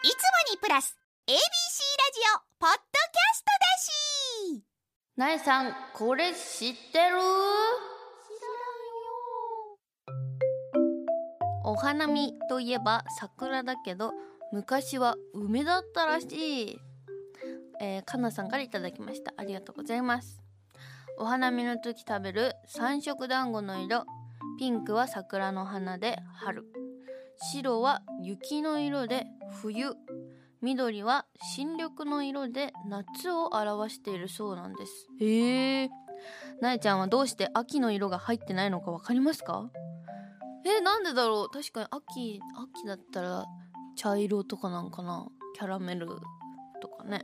いつもにプラス ABC ラジオポッドキャストだし。なえさんこれ知ってる？お花見といえば桜だけど昔は梅だったらしい。えー、かなさんからいただきました。ありがとうございます。お花見の時食べる三色団子の色。ピンクは桜の花で春白は雪の色で冬。緑は新緑の色で夏を表しているそうなんです。へえ。なえちゃんはどうして秋の色が入ってないのかわかりますか？えなんでだろう？確かに秋秋だったら茶色とかなんかな？キャラメルとかね。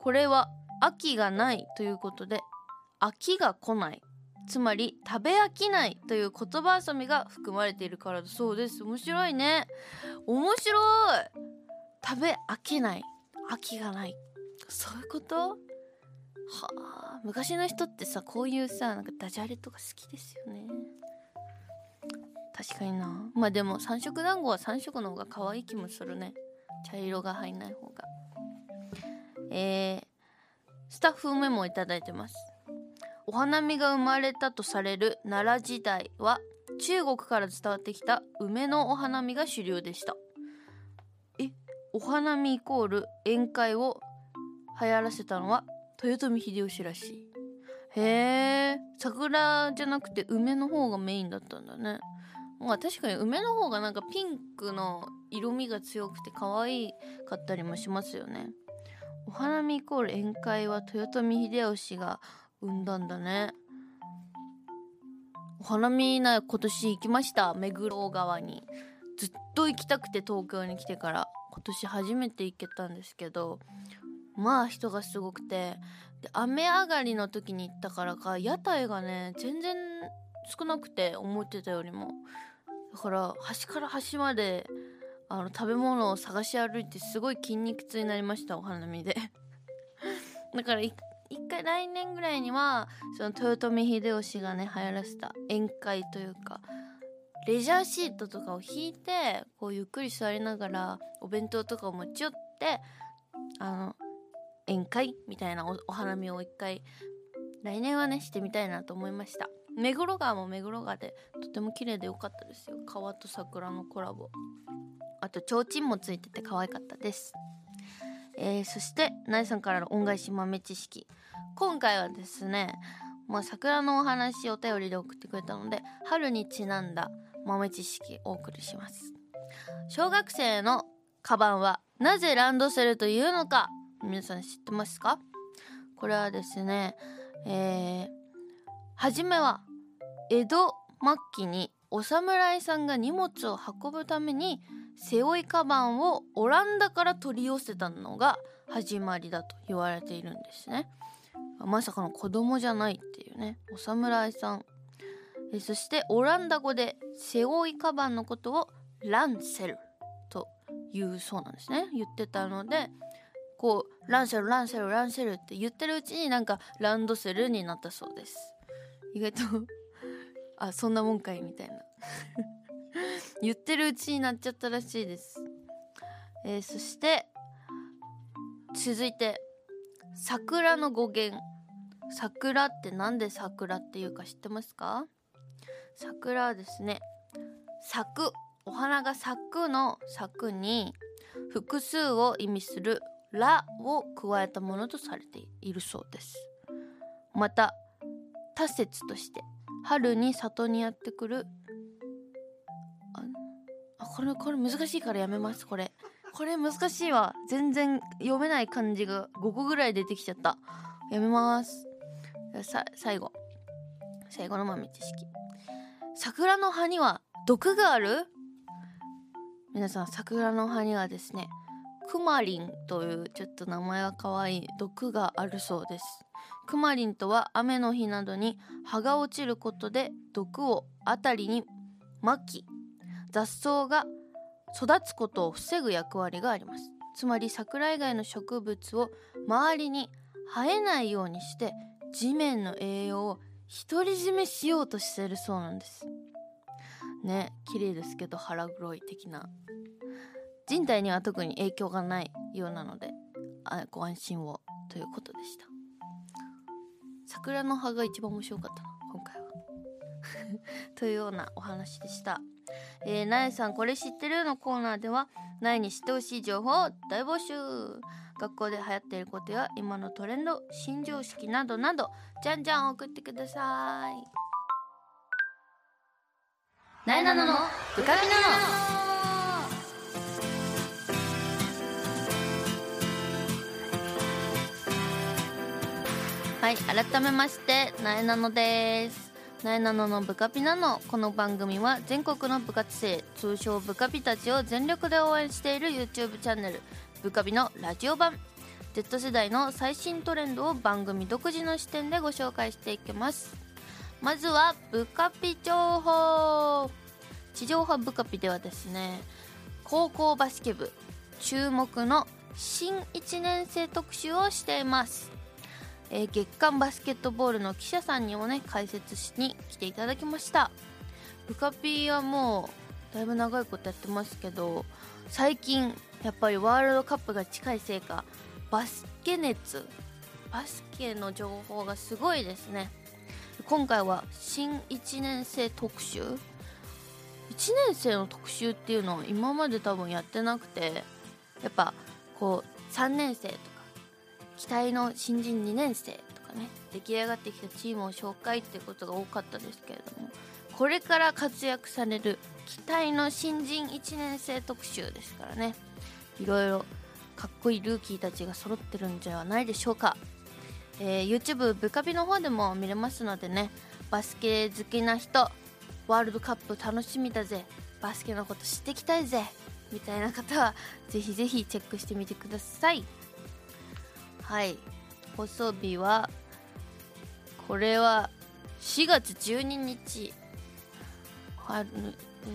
これは秋がないということで秋が来ない。つまり食べ飽きないという言葉遊びが含まれているからだそうです。面白いね。面白い。食べ飽きない。飽きがない。そういうこと？はあ。昔の人ってさこういうさなんかダジャレとか好きですよね。確かにな。まあでも三色団子は三色の方が可愛い気もするね。茶色が入んない方が。えー、スタッフメモをいただいてます。お花見が生まれたとされる奈良時代は中国から伝わってきた梅のお花見が主流でした。えお花見イコール宴会を流行らせたのは豊臣秀吉らしい。へえ桜じゃなくて梅の方がメインだったんだね。まあ確かに梅の方がなんかピンクの色味が強くて可愛かったりもしますよね。お花見イコール宴会は豊臣秀吉が生んだんだね。お花見な今年行きました。目黒川に。ずっと行きたくて東京に来てから。今年初めて行けたんですけど。まあ人がすごくて。で雨上がりの時に行ったからか。屋台がね全然少なくて思ってたよりも。だから端から端まであの食べ物を探し歩いてすごい筋肉痛になりましたお花見で。だから一回来年ぐらいにはその豊臣秀吉がね流行らせた宴会というかレジャーシートとかを引いてこうゆっくり座りながらお弁当とかを持ち寄ってあの宴会みたいなお花見を一回来年はねしてみたいなと思いました。目黒川も目黒川でとても綺麗で良かったですよ。川と桜のコラボ。あと提灯もついてて可愛かったです。えー、そしてなえさんからの恩返し豆知識。今回はですねまあ、桜のお話お便りで送ってくれたので春にちなんだ豆知識お送りします。小学生のカバンはなぜランドセルというのか皆さん知ってますか？これはですねえー、初めは江戸末期にお侍さんが荷物を運ぶために背負いカバンをオランダから取り寄せたのが始まりだと言われているんですね。まさかの子供じゃないっていうねお侍さん。そしてオランダ語で背負いカバンのことをランセルというそうなんですね。言ってたのでこうランセルランセルランセルって言ってるうちになんかランドセルになったそうです。意外とあそんなもんかいみたいな。言ってるうちになっちゃったらしいです、えー、そして続いて桜の語源。桜って何で桜っていうか知ってますか？桜はですね咲くお花が咲くの咲くに複数を意味する「ら」を加えたものとされているそうです。また他説として春に里にやってくるあこれこれ難しいからやめますこれ。これ難しいわ。全然読めない漢字が5個ぐらい出てきちゃった。やめます。さ最後。最後の豆知識。桜の葉には毒がある？皆さん桜の葉にはですねクマリンというちょっと名前が可愛い毒があるそうです。クマリンとは雨の日などに葉が落ちることで毒を辺りにまき雑草が育つことを防ぐ役割があります。つまり桜以外の植物を周りに生えないようにして地面の栄養を独り占めしようとしてるそうなんです。ね綺麗ですけど腹黒い的な。人体には特に影響がないようなのであご安心をということでした。桜の葉が一番面白かったな今回は。というようなお話でした。えー、なえさんこれ知ってる？のコーナーではなえに知ってほしい情報を大募集。学校で流行っていることや今のトレンド新常識などなどじゃんじゃん送ってください。なえなののブカビなの。はい改めましてなえなのです。なえなののブカピなのこの番組は全国の部活生通称ブカピたちを全力で応援している YouTube チャンネルブカビのラジオ版。Z 世代の最新トレンドを番組独自の視点でご紹介していきます。まずはブカピ情報。地上波ブカピではですね高校バスケ部注目の新1年生特集をしています。えー、月刊バスケットボールの記者さんにもね解説しに来ていただきました。ブカピーはもうだいぶ長いことやってますけど最近やっぱりワールドカップが近いせいかバスケ熱バスケの情報がすごいですね。今回は新1年生特集？1年生の特集っていうのを今まで多分やってなくてやっぱこう3年生とか期待の新人2年生とかね出来上がってきたチームを紹介ってことが多かったですけれどもこれから活躍される期待の新人1年生特集ですからねいろいろかっこいいルーキーたちが揃ってるんじゃないでしょうか、えー、YouTube ブカビの方でも見れますのでねバスケ好きな人ワールドカップ楽しみだぜバスケのこと知っていきたいぜみたいな方はぜひぜひチェックしてみてください。はい。放送日はこれは4月12日。あ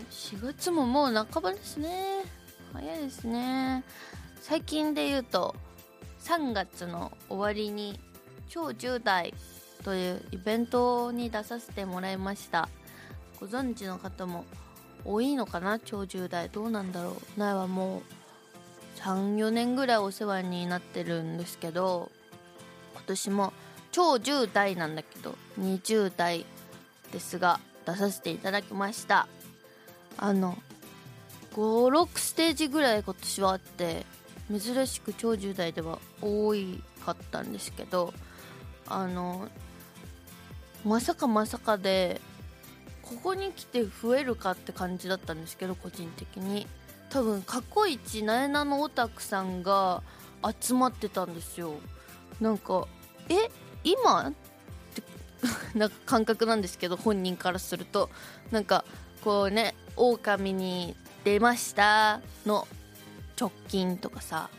4月ももう半ばですね。早いですね。最近で言うと3月の終わりに超10代というイベントに出させてもらいました。ご存知の方も多いのかな超10代。どうなんだろう。苗はもう34年ぐらいお世話になってるんですけど今年も超10代なんだけど20代ですが出させていただきました。あの56ステージぐらい今年はあって珍しく超10代では多いかったんですけどあのまさかまさかでここに来て増えるかって感じだったんですけど個人的に。多分過去一なえなのオタクさんが集まってたんですよ。なんかえ今？って なんか感覚なんですけど本人からすると。なんかこうね「狼に出ました」の直近とかさ。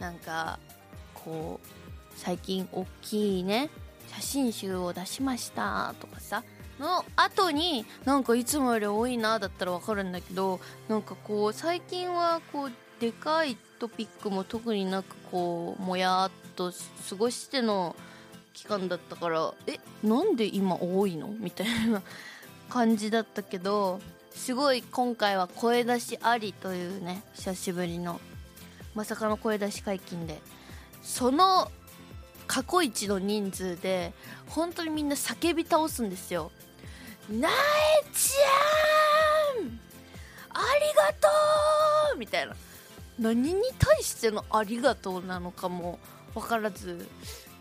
なんかこう最近大きいね写真集を出しましたとかさ。の後になんかいつもより多いなだったらわかるんだけどなんかこう最近はこうでかいトピックも特になくこうもやっと過ごしての期間だったからえなんで今多いの？みたいな感じだったけどすごい今回は声出しありというね久しぶりのまさかの声出し解禁で。その過去一の人数で本当にみんな叫び倒すんですよ。なえちゃん！ありがとう！みたいな。何に対してのありがとうなのかも分からず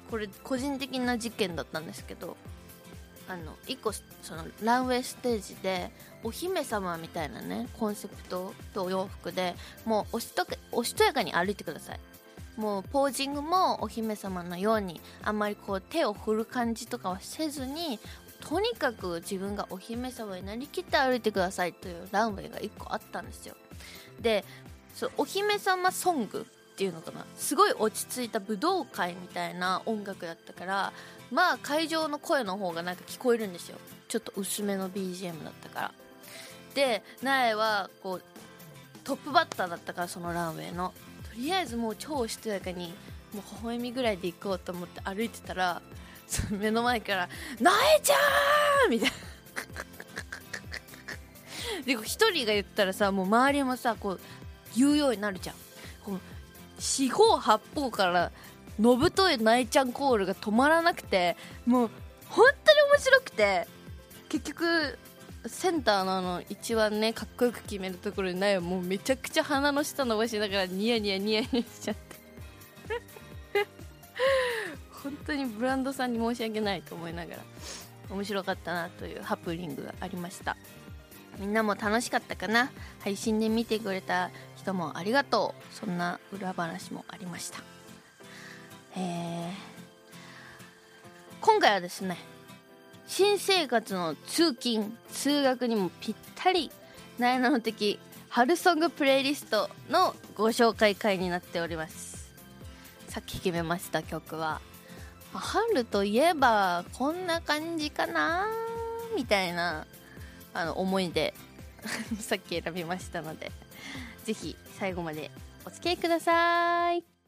これ個人的な事件だったんですけどあの1個そのランウェイステージでお姫様みたいなねコンセプトとお洋服でもうおしとおしとやかに歩いてください。もうポージングもお姫様のようにあんまりこう手を振る感じとかはせずにとにかく自分がお姫様になりきって歩いてくださいというランウェイが1個あったんですよ。でそお姫様ソングっていうのかな？すごい落ち着いた武道会みたいな音楽だったからまあ会場の声の方がなんか聞こえるんですよ。ちょっと薄めの BGM だったから。で苗はこうトップバッターだったからそのランウェイの。りあえずもう超しとやかにもう微笑みぐらいで行こうと思って歩いてたらその目の前から「なえちゃん!」みたいな で一人が言ったらさもう周りもさこう言うようになるじゃんこの四方八方からのぶといないちゃんコールが止まらなくてもう本当に面白くて結局センターのあの一番ねかっこよく決めるところにないもうめちゃくちゃ鼻の下伸ばしながらニヤニヤニヤニヤしちゃって。本当にブランドさんに申し訳ないと思いながら面白かったなというハプニングがありました。みんなも楽しかったかな？配信で見てくれた人もありがとう。そんな裏話もありました。えー、今回はですね新生活の通勤通学にもぴったりなえなの的春ソングプレイリストのご紹介会になっております。さっき決めました曲は春といえばこんな感じかなみたいなあの思いで さっき選びましたのでぜひ最後までお付き合いください。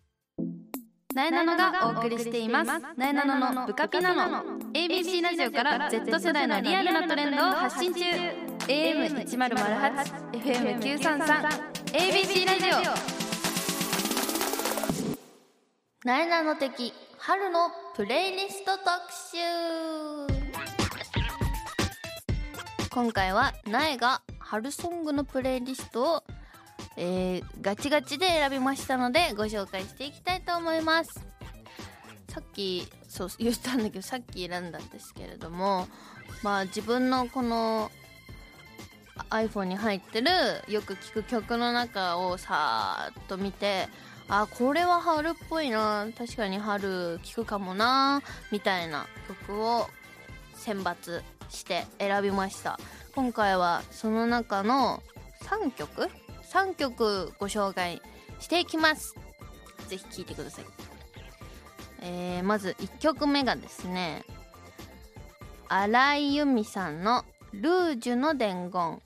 なえなのがお送りしています。なえなののブカピナノ ABC ラジオから Z 世代のリアルなトレンドを発信中。AM1008 FM933 ABC ラジオ。なえなの的春のプレイリスト特集。今回は苗が春ソングのプレイリストを、えー、ガチガチで選びましたのでご紹介していきたいと思います。さっきそう言ったんだけどさっき選んだんですけれどもまあ自分のこの iPhone に入ってるよく聴く曲の中をさーっと見てあこれは春っぽいな確かに春聴くかもなみたいな曲を選抜して選びました。今回はその中の3曲3曲ご紹介していきます。ぜひ聴いてください。えー、まず1曲目がですね新井由美さんの「ルージュの伝言」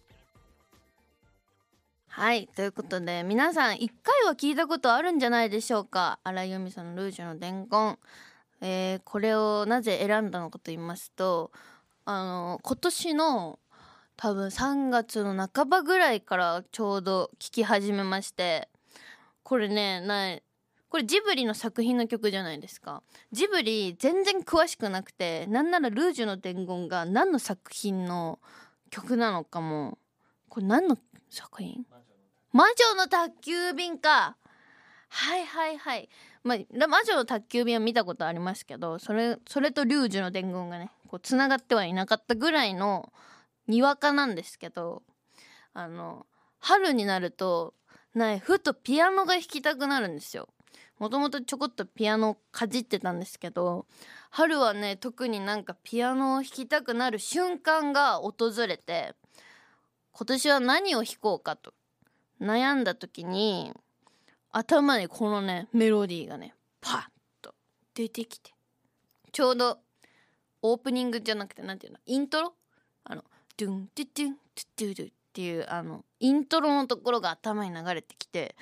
はいということで皆さん1回は聞いたことあるんじゃないでしょうか？新井由美さんの「ルージュの伝言」えー、これをなぜ選んだのかと言いますとあの今年の多分3月の半ばぐらいからちょうど聴き始めましてこれねないこれジブリの作品の曲じゃないですか。ジブリ全然詳しくなくてなんなら「ルージュの伝言」が何の作品の曲なのかも。これ何の作品？魔女の宅急便か。はいはいはい。まあ魔女の宅急便は見たことありますけどそれそれとリュウジュの伝言がねこうつながってはいなかったぐらいのにわかなんですけどあの春になるとなふとピアノが弾きたくなるんですよ。もともとちょこっとピアノかじってたんですけど春はね特になんかピアノを弾きたくなる瞬間が訪れて今年は何を弾こうかと悩んだ時に頭にこのねメロディーがねパッと出てきてちょうどオープニングじゃなくて何ていうのイントロ？あのドゥンドゥドゥンドゥドゥっていうあのイントロのところが頭に流れてきて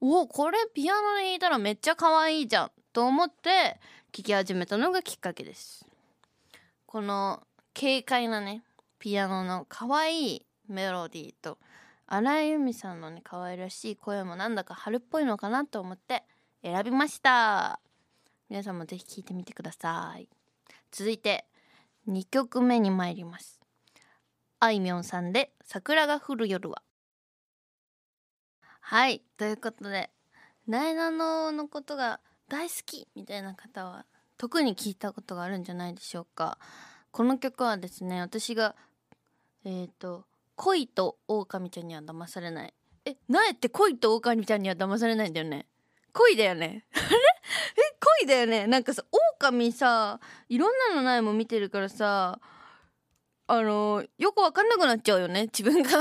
おこれピアノで弾いたらめっちゃ可愛いじゃんと思って聴き始めたのがきっかけですこの軽快なねピアノの可愛いメロディーと荒井由実さんのね可愛らしい声もなんだか春っぽいのかなと思って選びました皆さんもぜひ聴いてみてください続いて2曲目に参りますあいみょんさんで「桜が降る夜は」はいということでなえなののことが大好きみたいな方は特に聞いたことがあるんじゃないでしょうか。この曲はですね私がえっ、ー、と恋と狼ちゃんには騙されない。えなえって恋と狼ちゃんには騙されないんだよね。恋だよね。あ れえ恋だよね。なんかさ狼さいろんなのないも見てるからさあのよくわかんなくなっちゃうよね自分が。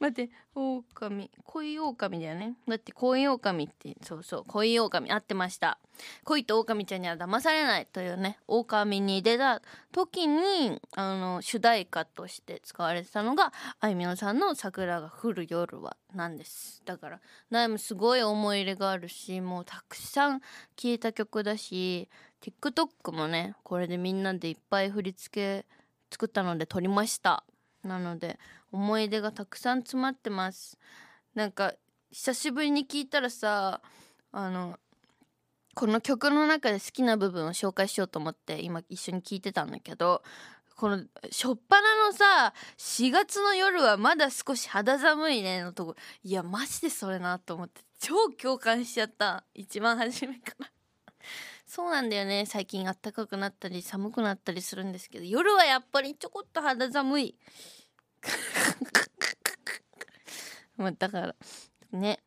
待って狼。恋狼だよね。だって恋狼ってそうそう恋狼合ってました。恋と狼ちゃんには騙されないというね狼に出た時にあの主題歌として使われてたのがあいみょんさんの「桜が降る夜は」なんです。だからナイムすごい思い入れがあるしもうたくさん聴いた曲だし TikTok もねこれでみんなでいっぱい振り付け作ったので撮りました。なので思い出がたくさん詰まってます。なんか久しぶりに聞いたらさあのこの曲の中で好きな部分を紹介しようと思って今一緒に聞いてたんだけどこの初っ端のさ4月の夜はまだ少し肌寒いねのとこいやマジでそれなと思って超共感しちゃった。一番初めから。そうなんだよね。最近暖かくなったり寒くなったりするんですけど夜はやっぱりちょこっと肌寒い。まあだからね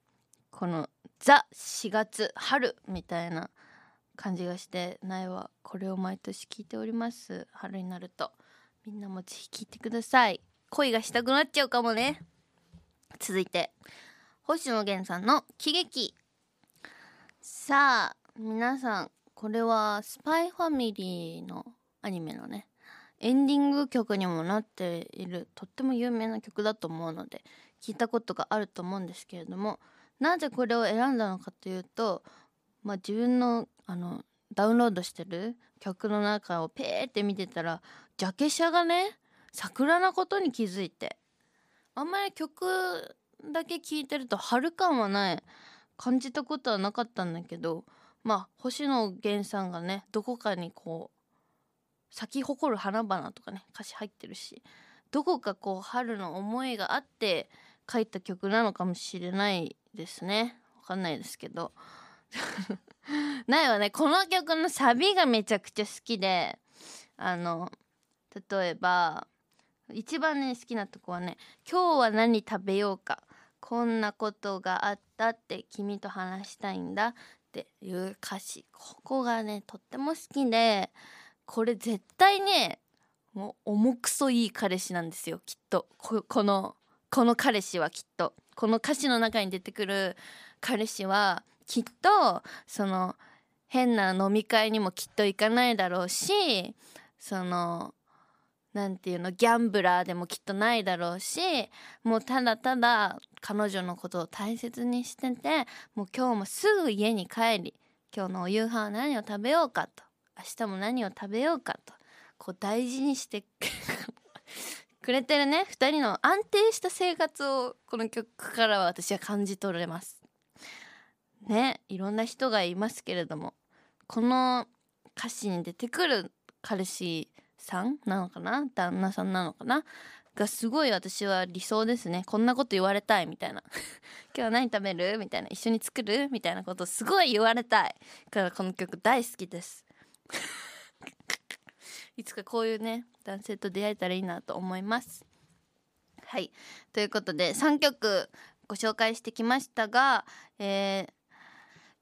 このザ4月春みたいな感じがして苗はこれを毎年聞いております。春になるとみんなもぜひ聞いてください。恋がしたくなっちゃうかもね。続いて星野源さんの喜劇。さあ皆さんこれはスパイファミリーのアニメのねエンディング曲にもなっているとっても有名な曲だと思うので聞いたことがあると思うんですけれどもなぜこれを選んだのかというと、まあ、自分のあのダウンロードしてる曲の中をペーって見てたらジャケ写がね桜なことに気づいてあんまり曲だけ聴いてると春感はない感じたことはなかったんだけどまあ星野源さんがねどこかにこう咲き誇る花々とかね歌詞入ってるしどこかこう春の思いがあって書いた曲なのかもしれないですね。わかんないですけど。ないわね。この曲のサビがめちゃくちゃ好きであの例えば一番ね好きなとこはね「今日は何食べようか。こんなことがあったって君と話したいんだ」っていう歌詞。ここがねとっても好きでこれ絶対ねもう重くそいい彼氏なんですよきっと。このこの彼氏はきっと。この歌詞の中に出てくる彼氏はきっとその変な飲み会にもきっと行かないだろうしそのなんていうのギャンブラーでもきっとないだろうしもうただただ彼女のことを大切にしててもう今日もすぐ家に帰り今日のお夕飯は何を食べようかと明日も何を食べようかとこう大事にしてくれてるね2人の安定した生活をこの曲からは私は感じ取れます。ねいろんな人がいますけれどもこの歌詞に出てくる彼氏さんなのかな？旦那さんなのかな？がすごい私は理想ですね。こんなこと言われたいみたいな。今日は何食べる？みたいな。一緒に作る？みたいなことすごい言われたい。からこの曲大好きです。いつかこういうね男性と出会えたらいいなと思います。はい。ということで3曲ご紹介してきましたが、えー、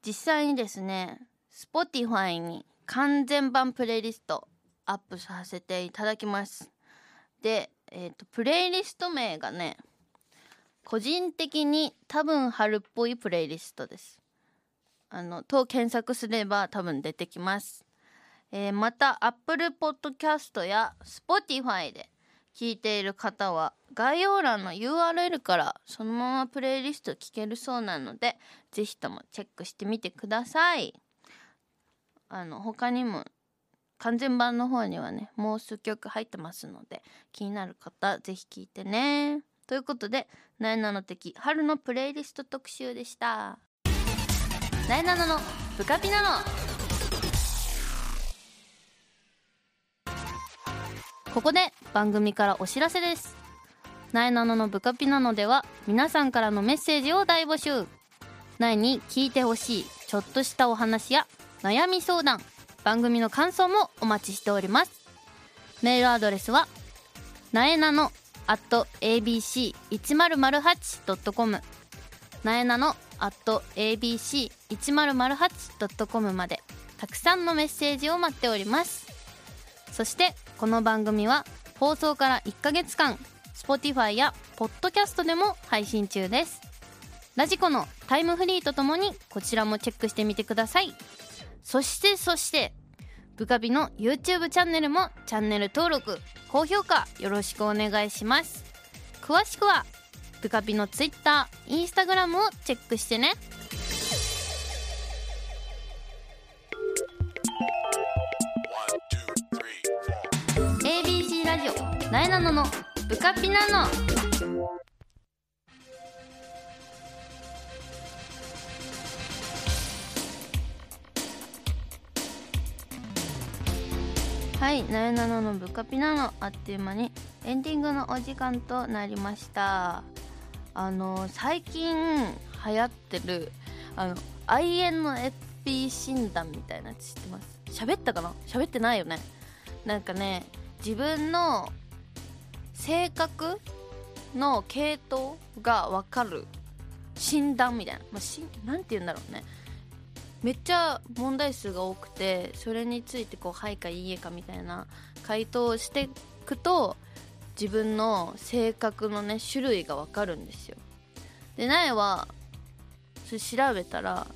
実際にですね Spotify に完全版プレイリストアップさせていただきます。で、えーと、プレイリスト名がね個人的に多分春っぽいプレイリストです。あのと検索すれば多分出てきます。えー、また Apple Podcast や Spotify で聞いている方は概要欄の URL からそのままプレイリスト聞けるそうなので是非ともチェックしてみてください。あの他にも完全版の方にはねもう数曲入ってますので気になる方是非聞いてね。ということで「なえなの的春のプレイリスト特集」でした。なえなののブカピナのここで番組からお知らせです。なえなののブカピナのでは皆さんからのメッセージを大募集。なえに聞いてほしいちょっとしたお話や悩み相談。番組の感想もお待ちしております。メールアドレスはなえなの at abc1008.com なえなの at abc1008.com までたくさんのメッセージを待っております。そしてこの番組は放送から1ヶ月間 Spotify や Podcast でも配信中です。ラジコのタイムフリーとともにこちらもチェックしてみてください。そしてそしてブカビの YouTube チャンネルもチャンネル登録高評価よろしくお願いします。詳しくはブカビの Twitter、Instagram をチェックしてね。ABC ラジオなえなののブカピナのはい「なえなののブカピナの」あっという間にエンディングのお時間となりました。あの最近流行ってるあの INFP 診断みたいなやつ知ってます？喋ったかな？喋ってないよね。なんかね自分の性格の系統が分かる診断みたいな、まあ、しなんて言うんだろうね。めっちゃ問題数が多くてそれについてこう「はい」か「いいえ」かみたいな回答をしていくと自分の性格のね種類が分かるんですよ。で苗はそれ調べたら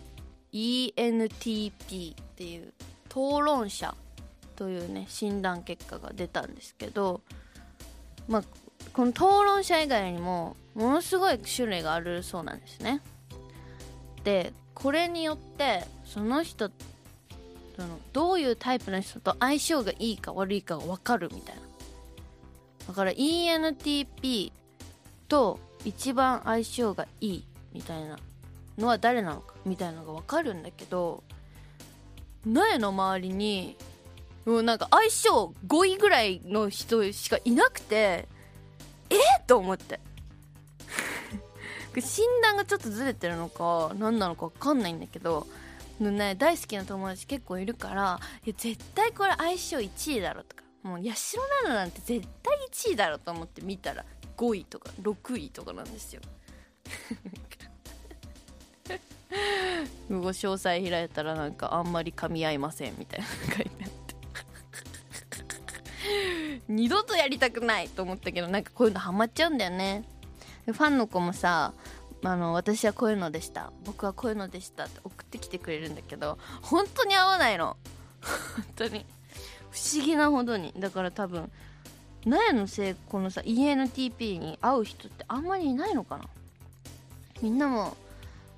ENTP っていう討論者というね診断結果が出たんですけどまあこの討論者以外にもものすごい種類があるそうなんですね。でこれによってその人そのどういうタイプの人と相性がいいか悪いかが分かるみたいな。だから ENTP と一番相性がいいみたいなのは誰なのかみたいなのが分かるんだけど苗の周りにもうなんか相性5位ぐらいの人しかいなくてえっと思って。診断がちょっとずれてるのか何なのか分かんないんだけどのね大好きな友達結構いるからいや絶対これ相性1位だろとかもう八代奈々なんて絶対1位だろと思って見たら5位とか6位とかなんですよ。ご詳細開いたらなんかあんまり噛み合いませんみたいな書いてあって。二度とやりたくないと思ったけどなんかこういうのハマっちゃうんだよね。ファンの子もさあの私はこういうのでした。僕はこういうのでしたって送ってきてくれるんだけど本当に合わないの。本当に。不思議なほどに。だから多分苗のせいこのさ ENTP に合う人ってあんまりいないのかな。みんなも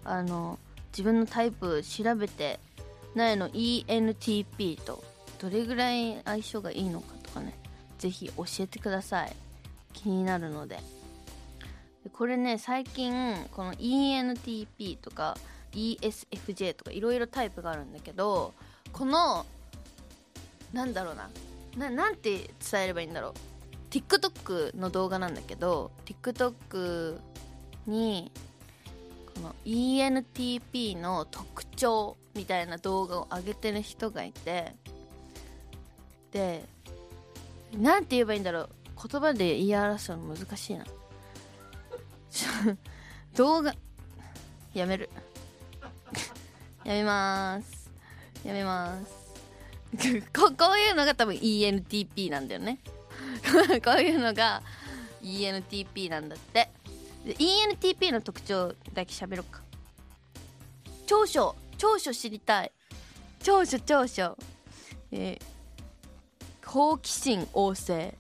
あの自分のタイプ調べて苗の ENTP とどれぐらい相性がいいのかとかねぜひ教えてください。気になるので。これね最近この ENTP とか ESFJ とかいろいろタイプがあるんだけどこのなんだろうな。ななんて伝えればいいんだろう。TikTok の動画なんだけど TikTok にこの ENTP の特徴みたいな動画を上げてる人がいてでなんて言えばいいんだろう。言葉で言い表すの難しいな。動画やめる。やめまーす。やめまーす。ここういうのが多分 ENTP なんだよね。こういうのが ENTP なんだって。ENTP の特徴だけ喋ろうか。長所長所知りたい。長所長所。えー、好奇心旺盛。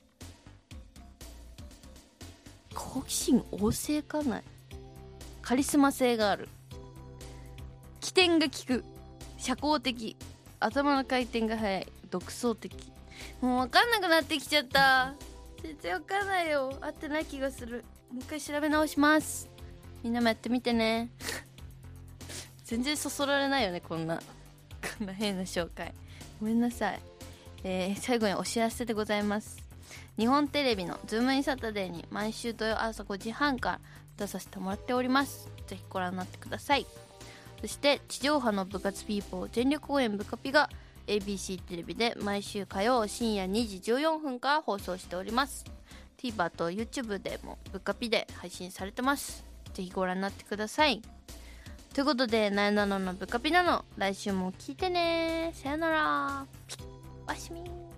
好奇心旺盛かなカリスマ性がある。起点が利く。社交的。頭の回転が速い。独創的。もう分かんなくなってきちゃった。全然分かんないよ。合ってない気がする。もう一回調べ直します。みんなもやってみてね。全然そそられないよねこんな。こんな変な紹介。ごめんなさい。えー、最後にお知らせでございます。日本テレビの「ズームインサタデー」に毎週土曜朝5時半から出させてもらっております。ぜひご覧になってください。そして地上波の部活ピーポー全力応援ブカピが ABC テレビで毎週火曜深夜2時14分から放送しております。TVer と YouTube でもブカピで配信されてます。ぜひご覧になってください。ということで「なえなののブカピなの」来週も聞いてね。さよなら。おやすみ。